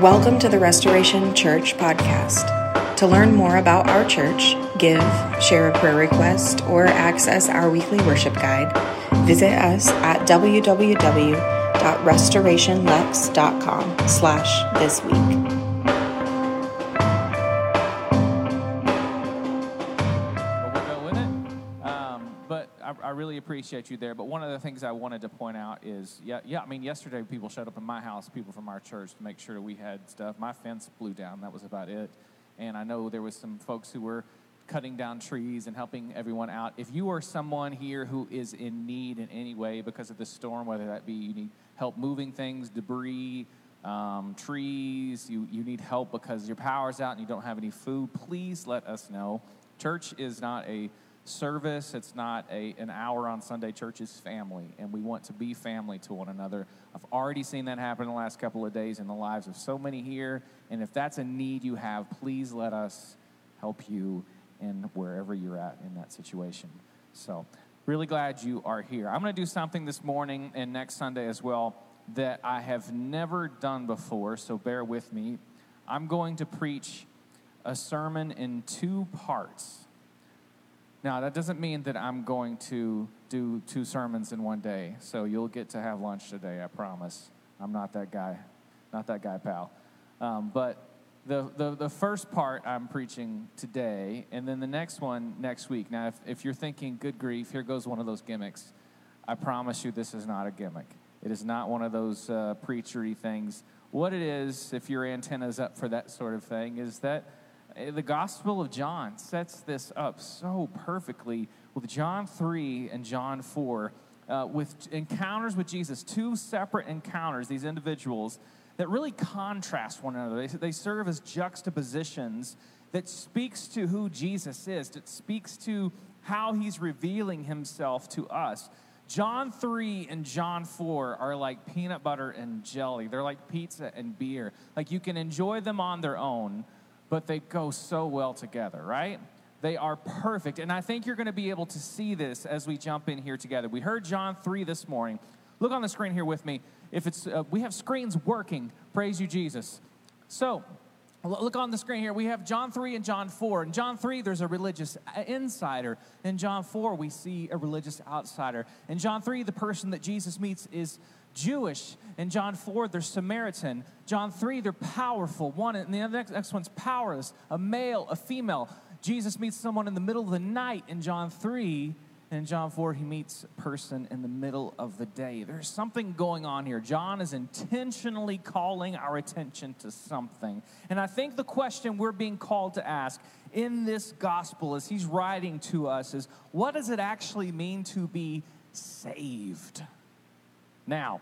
Welcome to the Restoration Church podcast. To learn more about our church, give, share a prayer request, or access our weekly worship guide, visit us at www.restorationlex.com slash this week. Appreciate you there. But one of the things I wanted to point out is, yeah, yeah. I mean, yesterday people showed up in my house, people from our church, to make sure that we had stuff. My fence blew down. That was about it. And I know there was some folks who were cutting down trees and helping everyone out. If you are someone here who is in need in any way because of the storm, whether that be you need help moving things, debris, um, trees, you, you need help because your power's out and you don't have any food, please let us know. Church is not a service, it's not a, an hour on Sunday. Church family, and we want to be family to one another. I've already seen that happen in the last couple of days in the lives of so many here. And if that's a need you have, please let us help you in wherever you're at in that situation. So, really glad you are here. I'm going to do something this morning and next Sunday as well that I have never done before, so bear with me. I'm going to preach a sermon in two parts. Now, that doesn't mean that I'm going to do two sermons in one day. So you'll get to have lunch today, I promise. I'm not that guy, not that guy, pal. Um, but the, the, the first part I'm preaching today, and then the next one next week. Now, if, if you're thinking, good grief, here goes one of those gimmicks, I promise you this is not a gimmick. It is not one of those uh, preachery things. What it is, if your antenna's up for that sort of thing, is that the Gospel of John sets this up so perfectly with John 3 and John 4, uh, with encounters with Jesus, two separate encounters, these individuals that really contrast one another. They, they serve as juxtapositions that speaks to who Jesus is, that speaks to how he's revealing himself to us. John 3 and John 4 are like peanut butter and jelly. They're like pizza and beer. Like you can enjoy them on their own, but they go so well together, right? They are perfect. And I think you're going to be able to see this as we jump in here together. We heard John 3 this morning. Look on the screen here with me. If it's uh, we have screens working, praise you Jesus. So, Look on the screen here. We have John 3 and John 4. In John 3, there's a religious uh, insider. In John 4, we see a religious outsider. In John 3, the person that Jesus meets is Jewish. In John 4, they're Samaritan. John 3, they're powerful. One, and the next, next one's powerless. A male, a female. Jesus meets someone in the middle of the night in John 3. In John 4, he meets a person in the middle of the day. There's something going on here. John is intentionally calling our attention to something. And I think the question we're being called to ask in this gospel as he's writing to us is what does it actually mean to be saved? Now,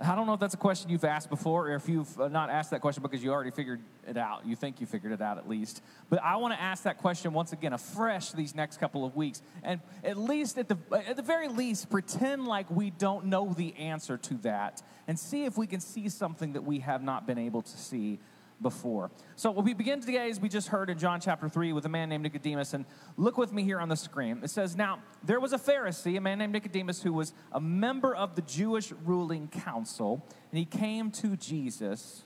I don't know if that's a question you've asked before or if you've uh, not asked that question because you already figured it out. You think you figured it out at least. But I want to ask that question once again afresh these next couple of weeks. And at least, at the, at the very least, pretend like we don't know the answer to that and see if we can see something that we have not been able to see before. So what we begin today is we just heard in John chapter 3 with a man named Nicodemus. And look with me here on the screen. It says, Now there was a Pharisee, a man named Nicodemus, who was a member of the Jewish ruling council, and he came to Jesus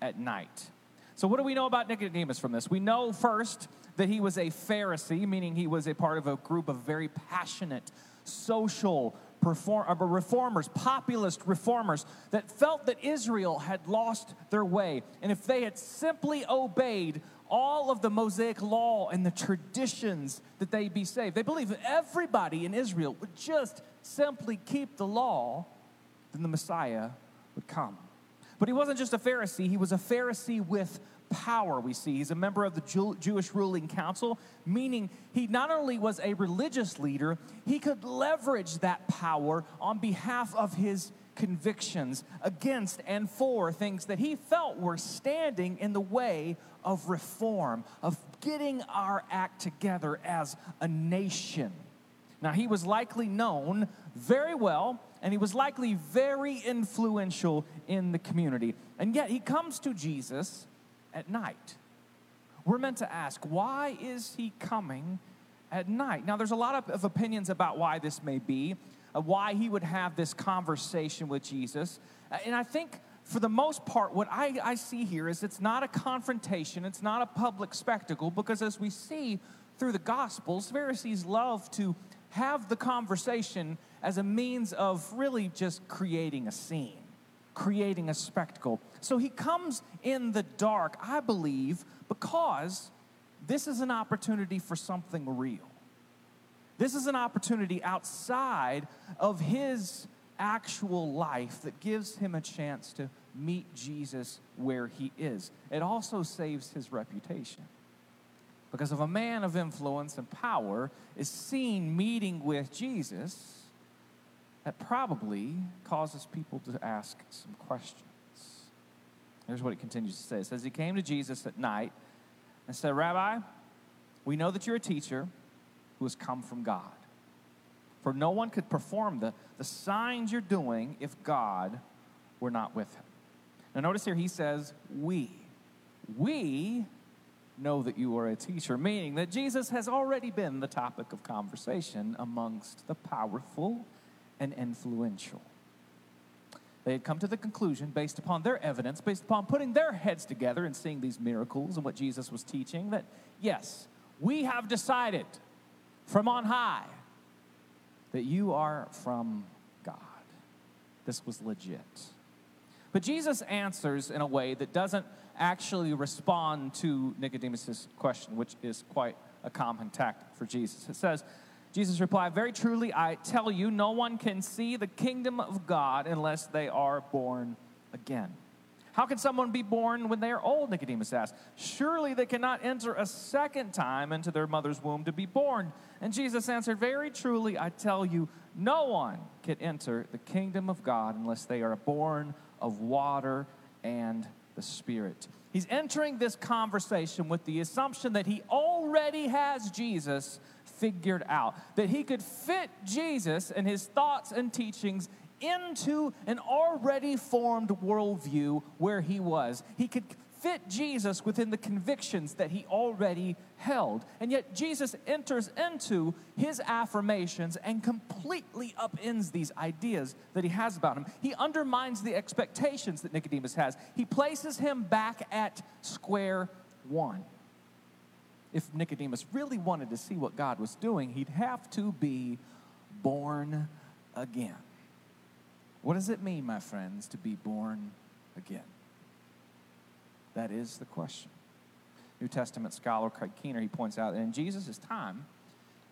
at night. So, what do we know about Nicodemus from this? We know first that he was a Pharisee, meaning he was a part of a group of very passionate, social, perform, reformers, populist reformers that felt that Israel had lost their way. And if they had simply obeyed all of the Mosaic law and the traditions, that they'd be saved. They believed that everybody in Israel would just simply keep the law, then the Messiah would come. But he wasn't just a Pharisee, he was a Pharisee with power, we see. He's a member of the Jew- Jewish ruling council, meaning he not only was a religious leader, he could leverage that power on behalf of his convictions against and for things that he felt were standing in the way of reform, of getting our act together as a nation. Now, he was likely known very well, and he was likely very influential in the community. And yet, he comes to Jesus at night. We're meant to ask, why is he coming at night? Now, there's a lot of, of opinions about why this may be, uh, why he would have this conversation with Jesus. Uh, and I think for the most part, what I, I see here is it's not a confrontation, it's not a public spectacle, because as we see through the Gospels, Pharisees love to have the conversation as a means of really just creating a scene, creating a spectacle. So he comes in the dark, I believe, because this is an opportunity for something real. This is an opportunity outside of his actual life that gives him a chance to meet Jesus where he is. It also saves his reputation. Because if a man of influence and power is seen meeting with Jesus, that probably causes people to ask some questions. Here's what it continues to say it says, He came to Jesus at night and said, Rabbi, we know that you're a teacher who has come from God. For no one could perform the, the signs you're doing if God were not with him. Now, notice here he says, We. We know that you are a teacher, meaning that Jesus has already been the topic of conversation amongst the powerful and influential. They had come to the conclusion, based upon their evidence, based upon putting their heads together and seeing these miracles and what Jesus was teaching, that yes, we have decided from on high that you are from God. This was legit. But Jesus answers in a way that doesn't actually respond to Nicodemus' question, which is quite a common tactic for Jesus. It says, Jesus replied, Very truly, I tell you, no one can see the kingdom of God unless they are born again. How can someone be born when they are old? Nicodemus asked. Surely they cannot enter a second time into their mother's womb to be born. And Jesus answered, Very truly, I tell you, no one can enter the kingdom of God unless they are born of water and the Spirit. He's entering this conversation with the assumption that he already has Jesus figured out, that he could fit Jesus and his thoughts and teachings into an already formed worldview where he was. He could fit Jesus within the convictions that he already held. And yet, Jesus enters into his affirmations and completely upends these ideas that he has about him. He undermines the expectations that Nicodemus has, he places him back at square one. If Nicodemus really wanted to see what God was doing, he'd have to be born again. What does it mean, my friends, to be born again? That is the question. New Testament scholar Craig Keener, he points out that in Jesus' time,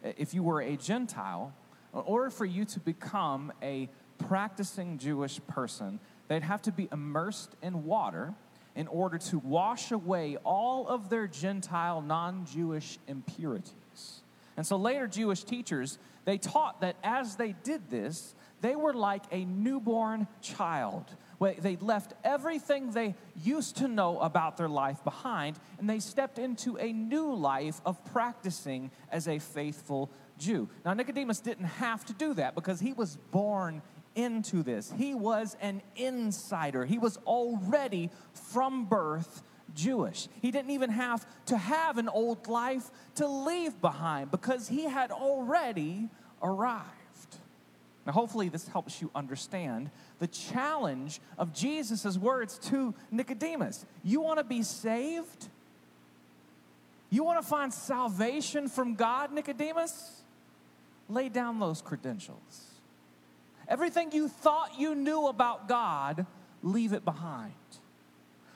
if you were a Gentile, in order for you to become a practicing Jewish person, they'd have to be immersed in water in order to wash away all of their Gentile, non Jewish impurities. And so later Jewish teachers, they taught that as they did this, they were like a newborn child. They left everything they used to know about their life behind, and they stepped into a new life of practicing as a faithful Jew. Now, Nicodemus didn't have to do that because he was born into this. He was an insider, he was already from birth Jewish. He didn't even have to have an old life to leave behind because he had already arrived. Now, hopefully, this helps you understand the challenge of Jesus' words to Nicodemus. You want to be saved? You want to find salvation from God, Nicodemus? Lay down those credentials. Everything you thought you knew about God, leave it behind.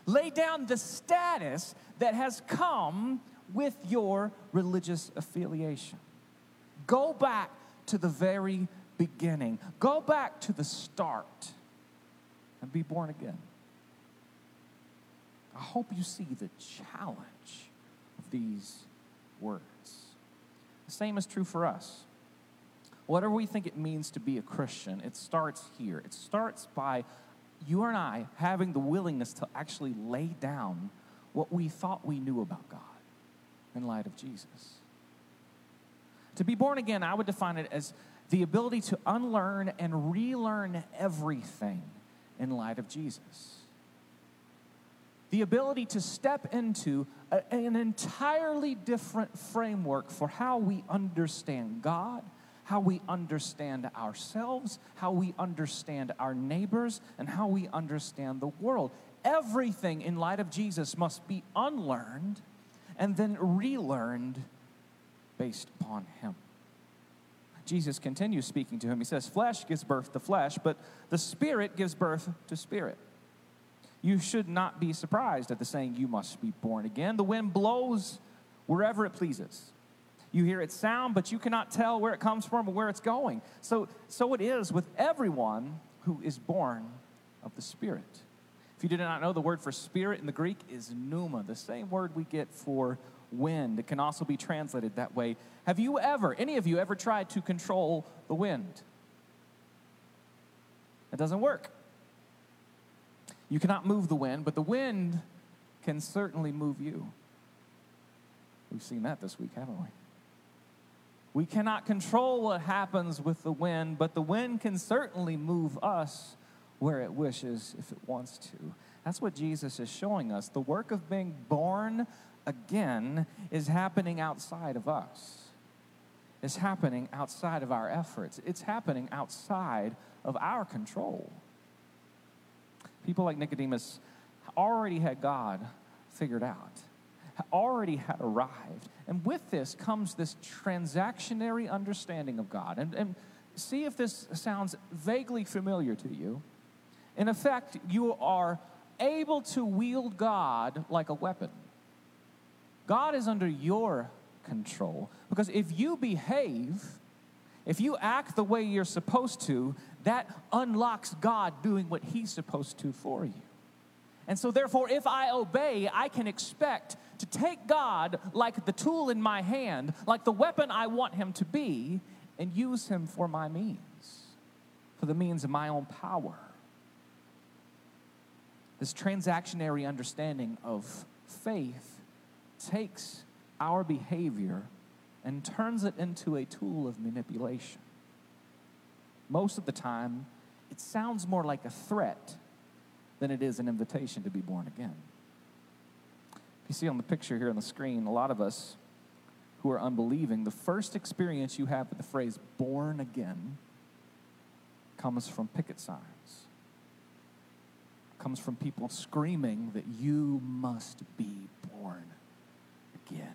Lay down the status that has come with your religious affiliation. Go back to the very beginning. Go back to the start and be born again. I hope you see the challenge of these words. The same is true for us. Whatever we think it means to be a Christian, it starts here. It starts by you and I having the willingness to actually lay down what we thought we knew about God in light of Jesus. To be born again, I would define it as the ability to unlearn and relearn everything in light of Jesus. The ability to step into a, an entirely different framework for how we understand God, how we understand ourselves, how we understand our neighbors, and how we understand the world. Everything in light of Jesus must be unlearned and then relearned based upon Him. Jesus continues speaking to him. He says, Flesh gives birth to flesh, but the Spirit gives birth to spirit. You should not be surprised at the saying, You must be born again. The wind blows wherever it pleases. You hear its sound, but you cannot tell where it comes from or where it's going. So, so it is with everyone who is born of the Spirit. If you did not know, the word for spirit in the Greek is pneuma, the same word we get for wind. It can also be translated that way. Have you ever, any of you, ever tried to control the wind? It doesn't work. You cannot move the wind, but the wind can certainly move you. We've seen that this week, haven't we? We cannot control what happens with the wind, but the wind can certainly move us where it wishes if it wants to. That's what Jesus is showing us. The work of being born again is happening outside of us. It's happening outside of our efforts. It's happening outside of our control. People like Nicodemus already had God figured out, already had arrived. And with this comes this transactionary understanding of God. And, and see if this sounds vaguely familiar to you. In effect, you are able to wield God like a weapon. God is under your control because if you behave, if you act the way you're supposed to, that unlocks God doing what He's supposed to for you. And so, therefore, if I obey, I can expect to take God like the tool in my hand, like the weapon I want Him to be, and use Him for my means, for the means of my own power. This transactionary understanding of faith takes our behavior and turns it into a tool of manipulation. Most of the time, it sounds more like a threat than it is an invitation to be born again. You see on the picture here on the screen, a lot of us who are unbelieving, the first experience you have with the phrase born again comes from picket signs. Comes from people screaming that you must be born again.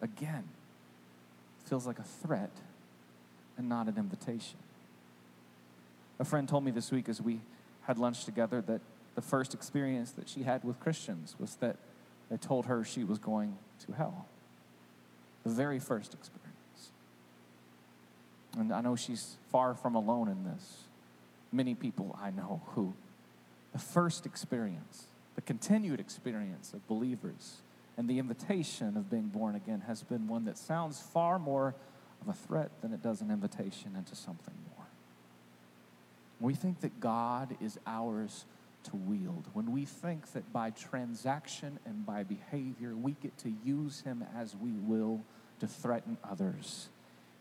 Again. Feels like a threat and not an invitation. A friend told me this week as we had lunch together that the first experience that she had with Christians was that they told her she was going to hell. The very first experience. And I know she's far from alone in this. Many people I know who, the first experience, the continued experience of believers and the invitation of being born again has been one that sounds far more of a threat than it does an invitation into something more. We think that God is ours to wield. When we think that by transaction and by behavior we get to use Him as we will to threaten others,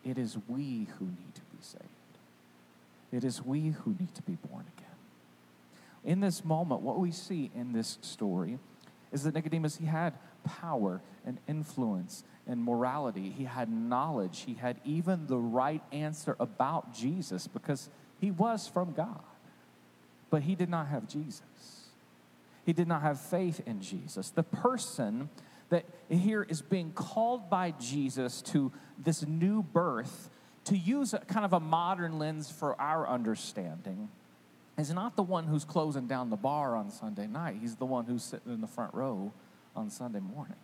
it is we who need to be saved. It is we who need to be born again. In this moment, what we see in this story is that Nicodemus, he had power and influence and morality. He had knowledge. He had even the right answer about Jesus because he was from God. But he did not have Jesus. He did not have faith in Jesus. The person that here is being called by Jesus to this new birth, to use a, kind of a modern lens for our understanding, is not the one who's closing down the bar on Sunday night. He's the one who's sitting in the front row on Sunday morning.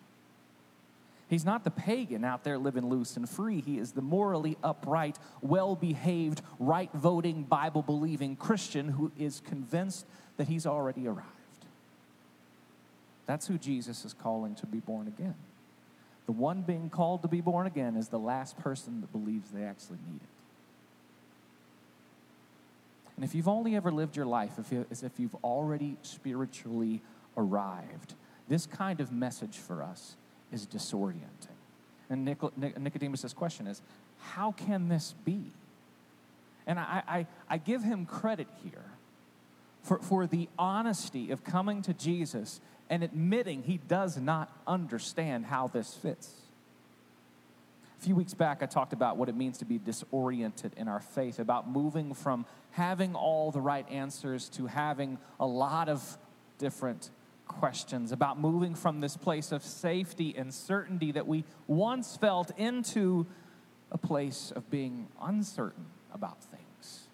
He's not the pagan out there living loose and free. He is the morally upright, well behaved, right voting, Bible believing Christian who is convinced that he's already arrived. That's who Jesus is calling to be born again. The one being called to be born again is the last person that believes they actually need it. And if you've only ever lived your life as if you've already spiritually arrived, this kind of message for us is disorienting. And Nicodemus' question is how can this be? And I, I, I give him credit here for, for the honesty of coming to Jesus and admitting he does not understand how this fits. A few weeks back, I talked about what it means to be disoriented in our faith, about moving from having all the right answers to having a lot of different questions, about moving from this place of safety and certainty that we once felt into a place of being uncertain about things.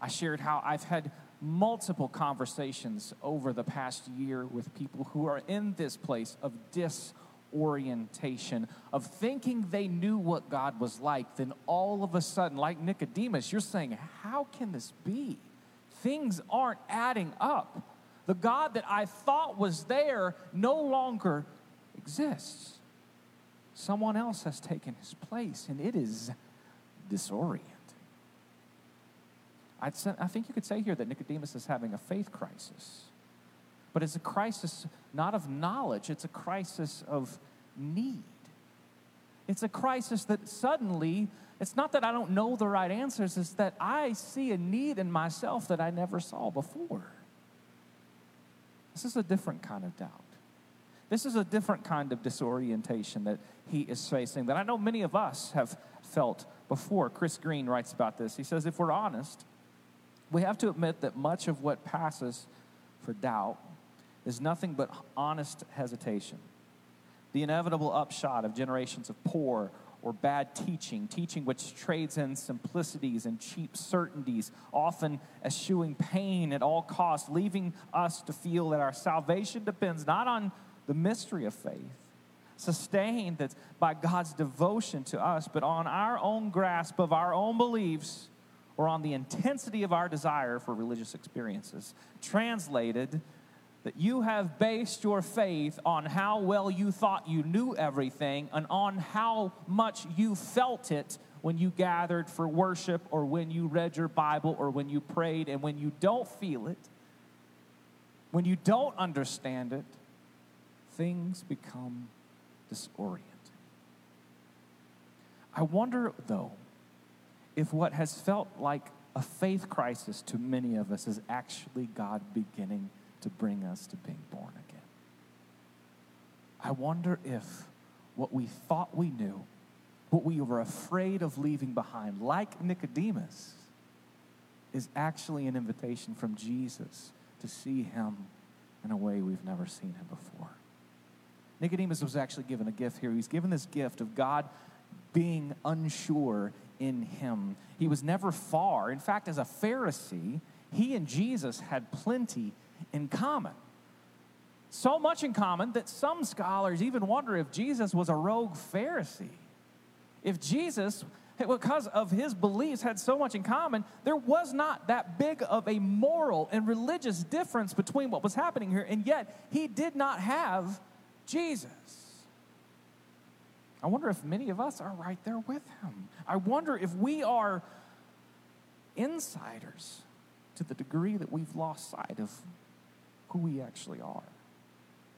I shared how I've had multiple conversations over the past year with people who are in this place of disorientation, of thinking they knew what God was like. Then all of a sudden, like Nicodemus, you're saying, How can this be? Things aren't adding up. The God that I thought was there no longer exists. Someone else has taken his place, and it is disorienting. I'd say, I think you could say here that Nicodemus is having a faith crisis. But it's a crisis not of knowledge, it's a crisis of need. It's a crisis that suddenly, it's not that I don't know the right answers, it's that I see a need in myself that I never saw before. This is a different kind of doubt. This is a different kind of disorientation that he is facing that I know many of us have felt before. Chris Green writes about this. He says, If we're honest, we have to admit that much of what passes for doubt is nothing but honest hesitation. The inevitable upshot of generations of poor or bad teaching, teaching which trades in simplicities and cheap certainties, often eschewing pain at all costs, leaving us to feel that our salvation depends not on the mystery of faith, sustained that's by God's devotion to us, but on our own grasp of our own beliefs or on the intensity of our desire for religious experiences. Translated, that you have based your faith on how well you thought you knew everything and on how much you felt it when you gathered for worship or when you read your Bible or when you prayed. And when you don't feel it, when you don't understand it, things become disorienting. I wonder, though, if what has felt like a faith crisis to many of us is actually God beginning to bring us to being born again. I wonder if what we thought we knew, what we were afraid of leaving behind, like Nicodemus, is actually an invitation from Jesus to see him in a way we've never seen him before. Nicodemus was actually given a gift here. He's given this gift of God being unsure in him. He was never far. In fact, as a Pharisee, he and Jesus had plenty in common. So much in common that some scholars even wonder if Jesus was a rogue Pharisee. If Jesus, because of his beliefs, had so much in common, there was not that big of a moral and religious difference between what was happening here, and yet he did not have Jesus. I wonder if many of us are right there with him. I wonder if we are insiders to the degree that we've lost sight of who we actually are.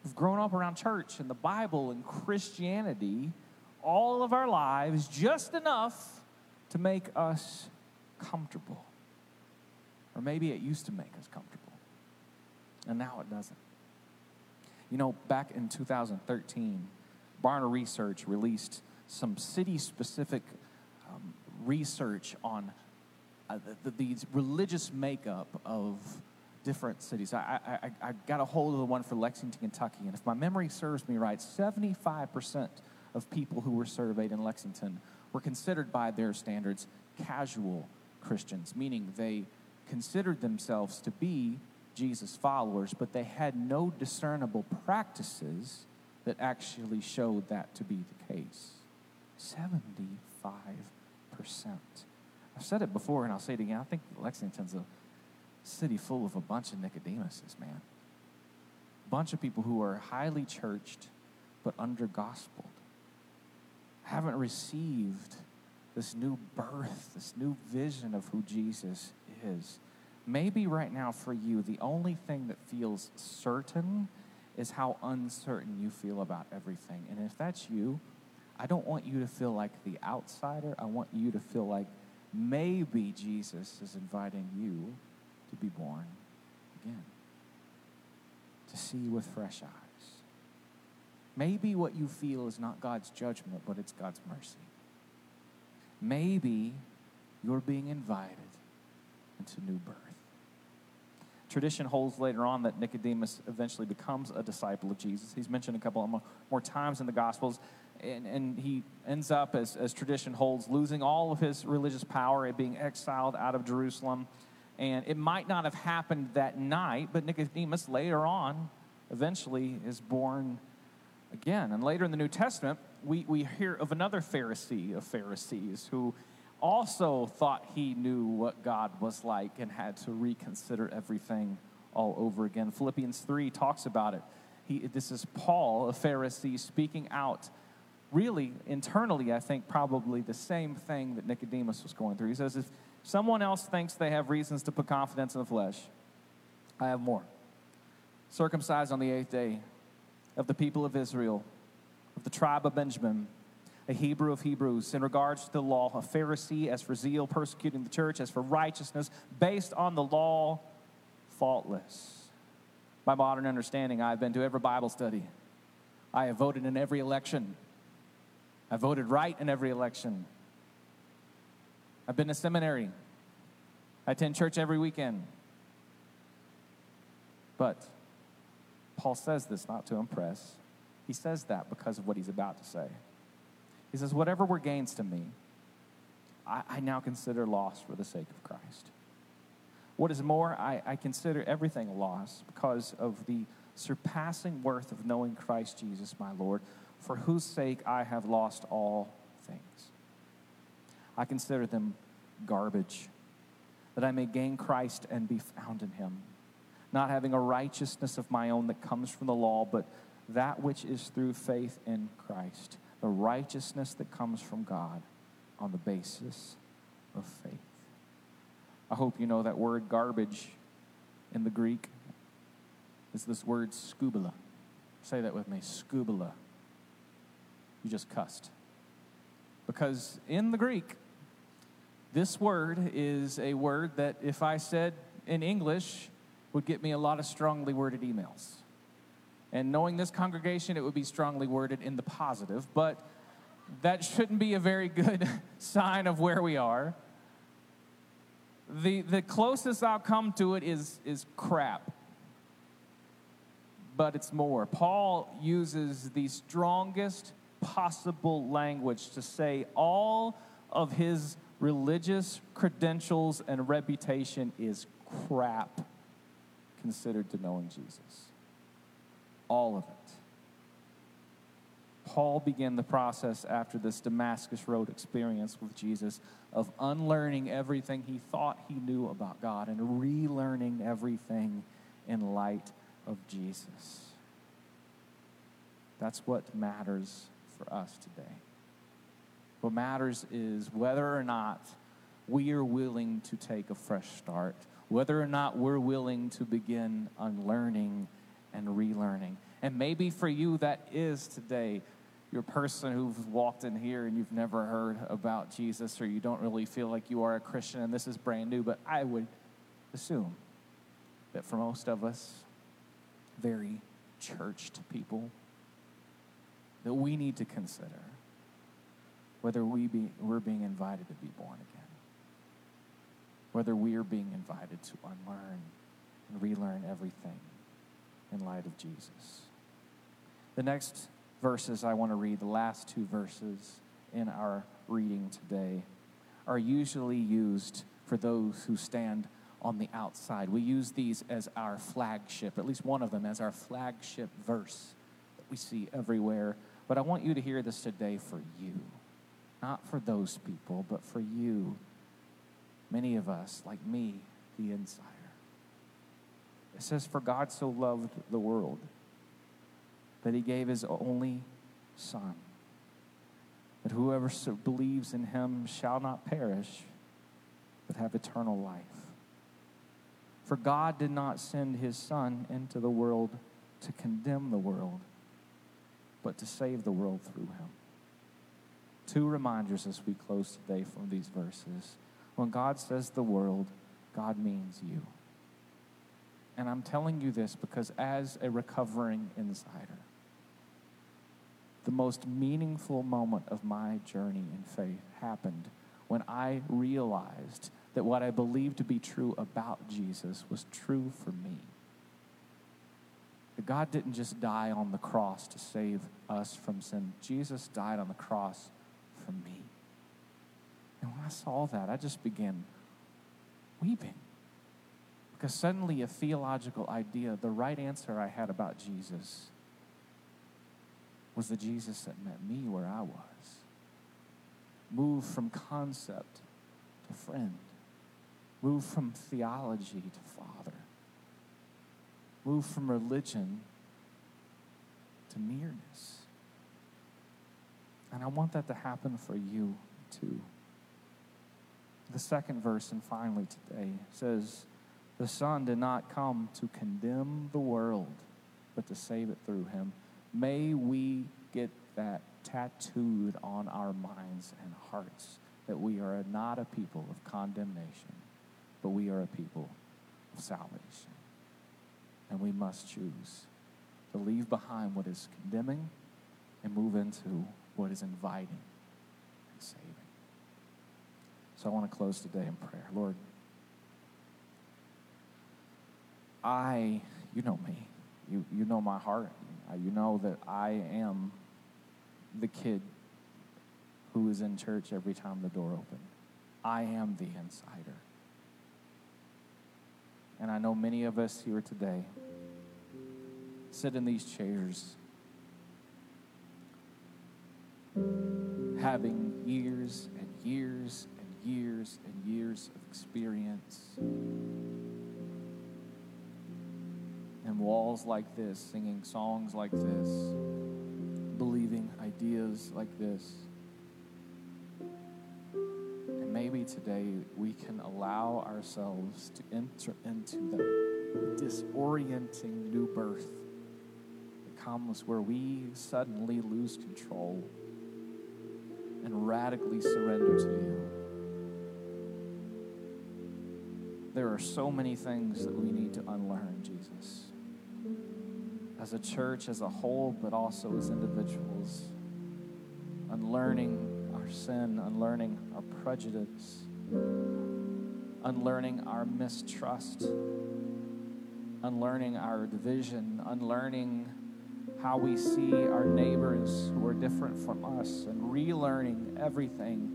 We've grown up around church and the Bible and Christianity all of our lives just enough to make us comfortable. Or maybe it used to make us comfortable, and now it doesn't. You know, back in 2013, Barna Research released some city specific um, research on uh, the, the, the, religious makeup of different cities. I, I, I got a hold of the one for Lexington, Kentucky, and if my memory serves me right, 75% of people who were surveyed in Lexington were considered by their standards casual Christians, meaning they considered themselves to be Jesus followers, but they had no discernible practices that actually showed that to be the case. 75%. I've said it before and I'll say it again. I think Lexington's a city full of a bunch of Nicodemuses, man. A bunch of people who are highly churched but under gospeled. Haven't received this new birth, this new vision of who Jesus is. Maybe right now for you, the only thing that feels certain is how uncertain you feel about everything. And if that's you, I don't want you to feel like the outsider. I want you to feel like maybe Jesus is inviting you to be born again, to see with fresh eyes. Maybe what you feel is not God's judgment, but it's God's mercy. maybe you're being invited into new birth. Tradition holds later on that Nicodemus eventually becomes a disciple of Jesus. He's mentioned a couple more times in the Gospels, and, and he ends up, as, as tradition holds, losing all of his religious power and being exiled out of Jerusalem. And it might not have happened that night, but Nicodemus later on eventually is born again. And later in the New Testament, we, we hear of another Pharisee of Pharisees who also thought he knew what God was like and had to reconsider everything all over again. Philippians 3 talks about it. He, this is Paul, a Pharisee, speaking out, really internally, I think, probably the same thing that Nicodemus was going through. He says, If someone else thinks they have reasons to put confidence in the flesh, I have more. Circumcised on the eighth day, of the people of Israel, of the tribe of Benjamin a Hebrew of Hebrews, in regards to the law, a Pharisee, as for zeal, persecuting the church, as for righteousness, based on the law, faultless. By modern understanding, I've been to every Bible study. I have voted in every election. I voted right in every election. I've been to seminary. I attend church every weekend. But Paul says this not to impress. He says that because of what he's about to say. He says, Whatever were gains to me, I, I now consider loss for the sake of Christ. What is more, I, I consider everything loss because of the surpassing worth of knowing Christ Jesus, my Lord, for whose sake I have lost all things. I consider them garbage, that I may gain Christ and be found in him, not having a righteousness of my own that comes from the law, but that which is through faith in Christ the righteousness that comes from God on the basis of faith. I hope you know that word garbage in the Greek is this word skubala. Say that with me skubala. You just cussed. Because in the Greek, this word is a word that if I said in English would get me a lot of strongly worded emails. And knowing this congregation, it would be strongly worded in the positive, but that shouldn't be a very good sign of where we are. The, the closest I'll come to it is, is crap, but it's more. Paul uses the strongest possible language to say all of his religious credentials and reputation is crap considered to knowing Jesus all of it. Paul began the process after this Damascus Road experience with Jesus of unlearning everything he thought he knew about God and relearning everything in light of Jesus. That's what matters for us today. What matters is whether or not we are willing to take a fresh start, whether or not we're willing to begin unlearning and relearning. And maybe for you, that is today. You're a person who's walked in here and you've never heard about Jesus, or you don't really feel like you are a Christian and this is brand new. But I would assume that for most of us, very churched people, that we need to consider whether we be, we're being invited to be born again, whether we are being invited to unlearn and relearn everything in light of Jesus. The next verses I want to read, the last two verses in our reading today, are usually used for those who stand on the outside. We use these as our flagship, at least one of them as our flagship verse that we see everywhere. But I want you to hear this today for you, not for those people, but for you. Many of us, like me, the insider. It says, For God so loved the world that he gave his only Son, that whoever so believes in him shall not perish, but have eternal life. For God did not send his Son into the world to condemn the world, but to save the world through him. Two reminders as we close today from these verses. When God says the world, God means you. And I'm telling you this because, as a recovering insider, the most meaningful moment of my journey in faith happened when I realized that what I believed to be true about Jesus was true for me. That God didn't just die on the cross to save us from sin, Jesus died on the cross for me. And when I saw that, I just began weeping. Because suddenly a theological idea, the right answer I had about Jesus, was the Jesus that met me where I was. Moved from concept to friend. Moved from theology to father. Moved from religion to nearness. And I want that to happen for you too. The second verse, and finally today, says, The Son did not come to condemn the world, but to save it through him. May we get that tattooed on our minds and hearts that we are not a people of condemnation, but we are a people of salvation. And we must choose to leave behind what is condemning and move into what is inviting and saving. So I want to close today in prayer. Lord, I, you know me. You, you know my heart. Uh, you know that I am the kid who is in church every time the door opened. I am the insider. And I know many of us here today sit in these chairs having years and years and years and years of experience and walls like this, singing songs like this, believing ideas like this. And maybe today we can allow ourselves to enter into that disorienting new birth that comes where we suddenly lose control and radically surrender to you. There are so many things that we need to unlearn, Jesus. As a church, as a whole, but also as individuals. Unlearning our sin, unlearning our prejudice, unlearning our mistrust, unlearning our division, unlearning how we see our neighbors who are different from us and relearning everything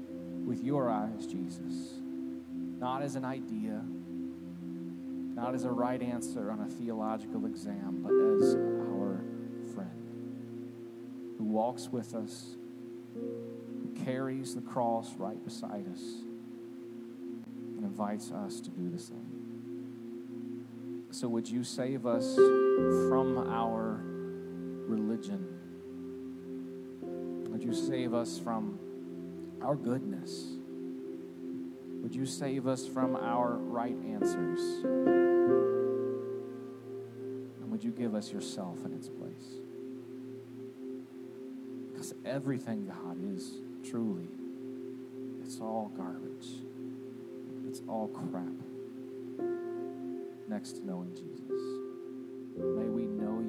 with your eyes, Jesus. Not as an idea, not as a right answer on a theological exam, but as our friend who walks with us, who carries the cross right beside us, and invites us to do the same. So, would you save us from our religion. Would you save us from our goodness? Would you save us from our right answers? And would you give us yourself in its place? Because everything, God, is truly, it's all garbage. It's all crap next to knowing Jesus. May we know